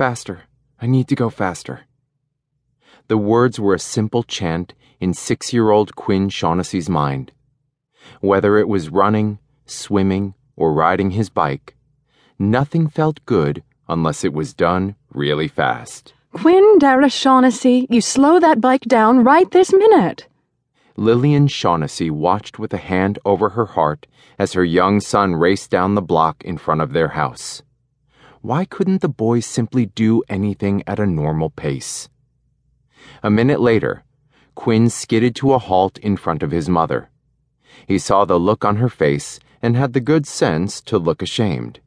Faster. I need to go faster. The words were a simple chant in six year old Quinn Shaughnessy's mind. Whether it was running, swimming, or riding his bike, nothing felt good unless it was done really fast. Quinn Dara Shaughnessy, you slow that bike down right this minute. Lillian Shaughnessy watched with a hand over her heart as her young son raced down the block in front of their house. Why couldn't the boy simply do anything at a normal pace? A minute later, Quinn skidded to a halt in front of his mother. He saw the look on her face and had the good sense to look ashamed.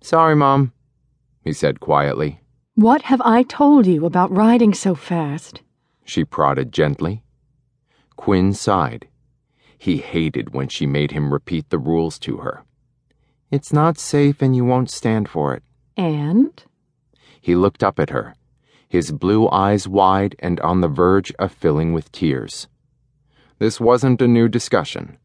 Sorry, Mom, he said quietly. What have I told you about riding so fast? She prodded gently. Quinn sighed. He hated when she made him repeat the rules to her. It's not safe and you won't stand for it. And? He looked up at her, his blue eyes wide and on the verge of filling with tears. This wasn't a new discussion,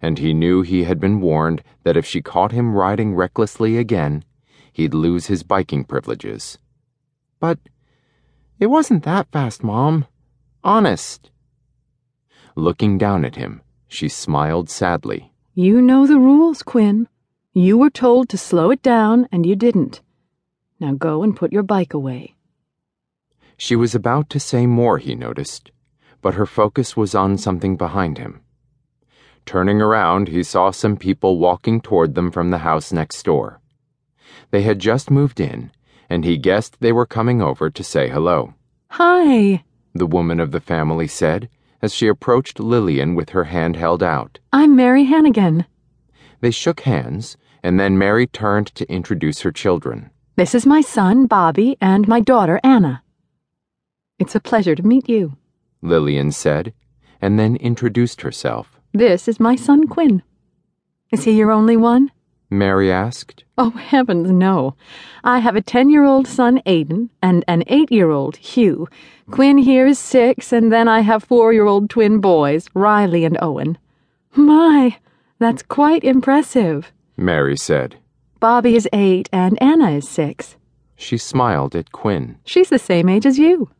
and he knew he had been warned that if she caught him riding recklessly again, he'd lose his biking privileges. But it wasn't that fast, Mom. Honest. Looking down at him, she smiled sadly. You know the rules, Quinn. You were told to slow it down, and you didn't. Now go and put your bike away. She was about to say more, he noticed, but her focus was on something behind him. Turning around, he saw some people walking toward them from the house next door. They had just moved in, and he guessed they were coming over to say hello. Hi, the woman of the family said as she approached Lillian with her hand held out. I'm Mary Hannigan. They shook hands, and then Mary turned to introduce her children. This is my son, Bobby, and my daughter, Anna. It's a pleasure to meet you, Lillian said, and then introduced herself. This is my son, Quinn. Is he your only one? Mary asked. Oh, heavens, no. I have a 10 year old son, Aiden, and an 8 year old, Hugh. Quinn here is six, and then I have four year old twin boys, Riley and Owen. My, that's quite impressive, Mary said. Bobby is eight, and Anna is six. She smiled at Quinn. She's the same age as you.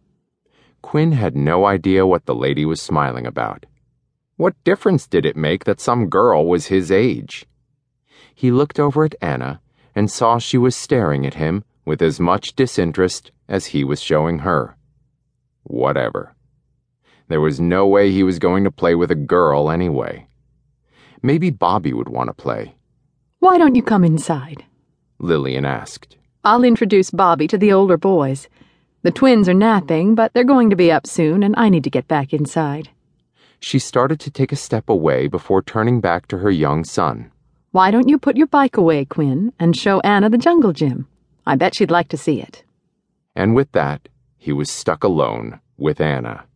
Quinn had no idea what the lady was smiling about. What difference did it make that some girl was his age? he looked over at Anna and saw she was staring at him with as much disinterest as he was showing her. Whatever. There was no way he was going to play with a girl anyway. Maybe Bobby would want to play. Why don't you come inside? Lillian asked. I'll introduce Bobby to the older boys. The twins are napping, but they're going to be up soon, and I need to get back inside. She started to take a step away before turning back to her young son. Why don't you put your bike away, Quinn, and show Anna the jungle gym? I bet she'd like to see it. And with that, he was stuck alone with Anna.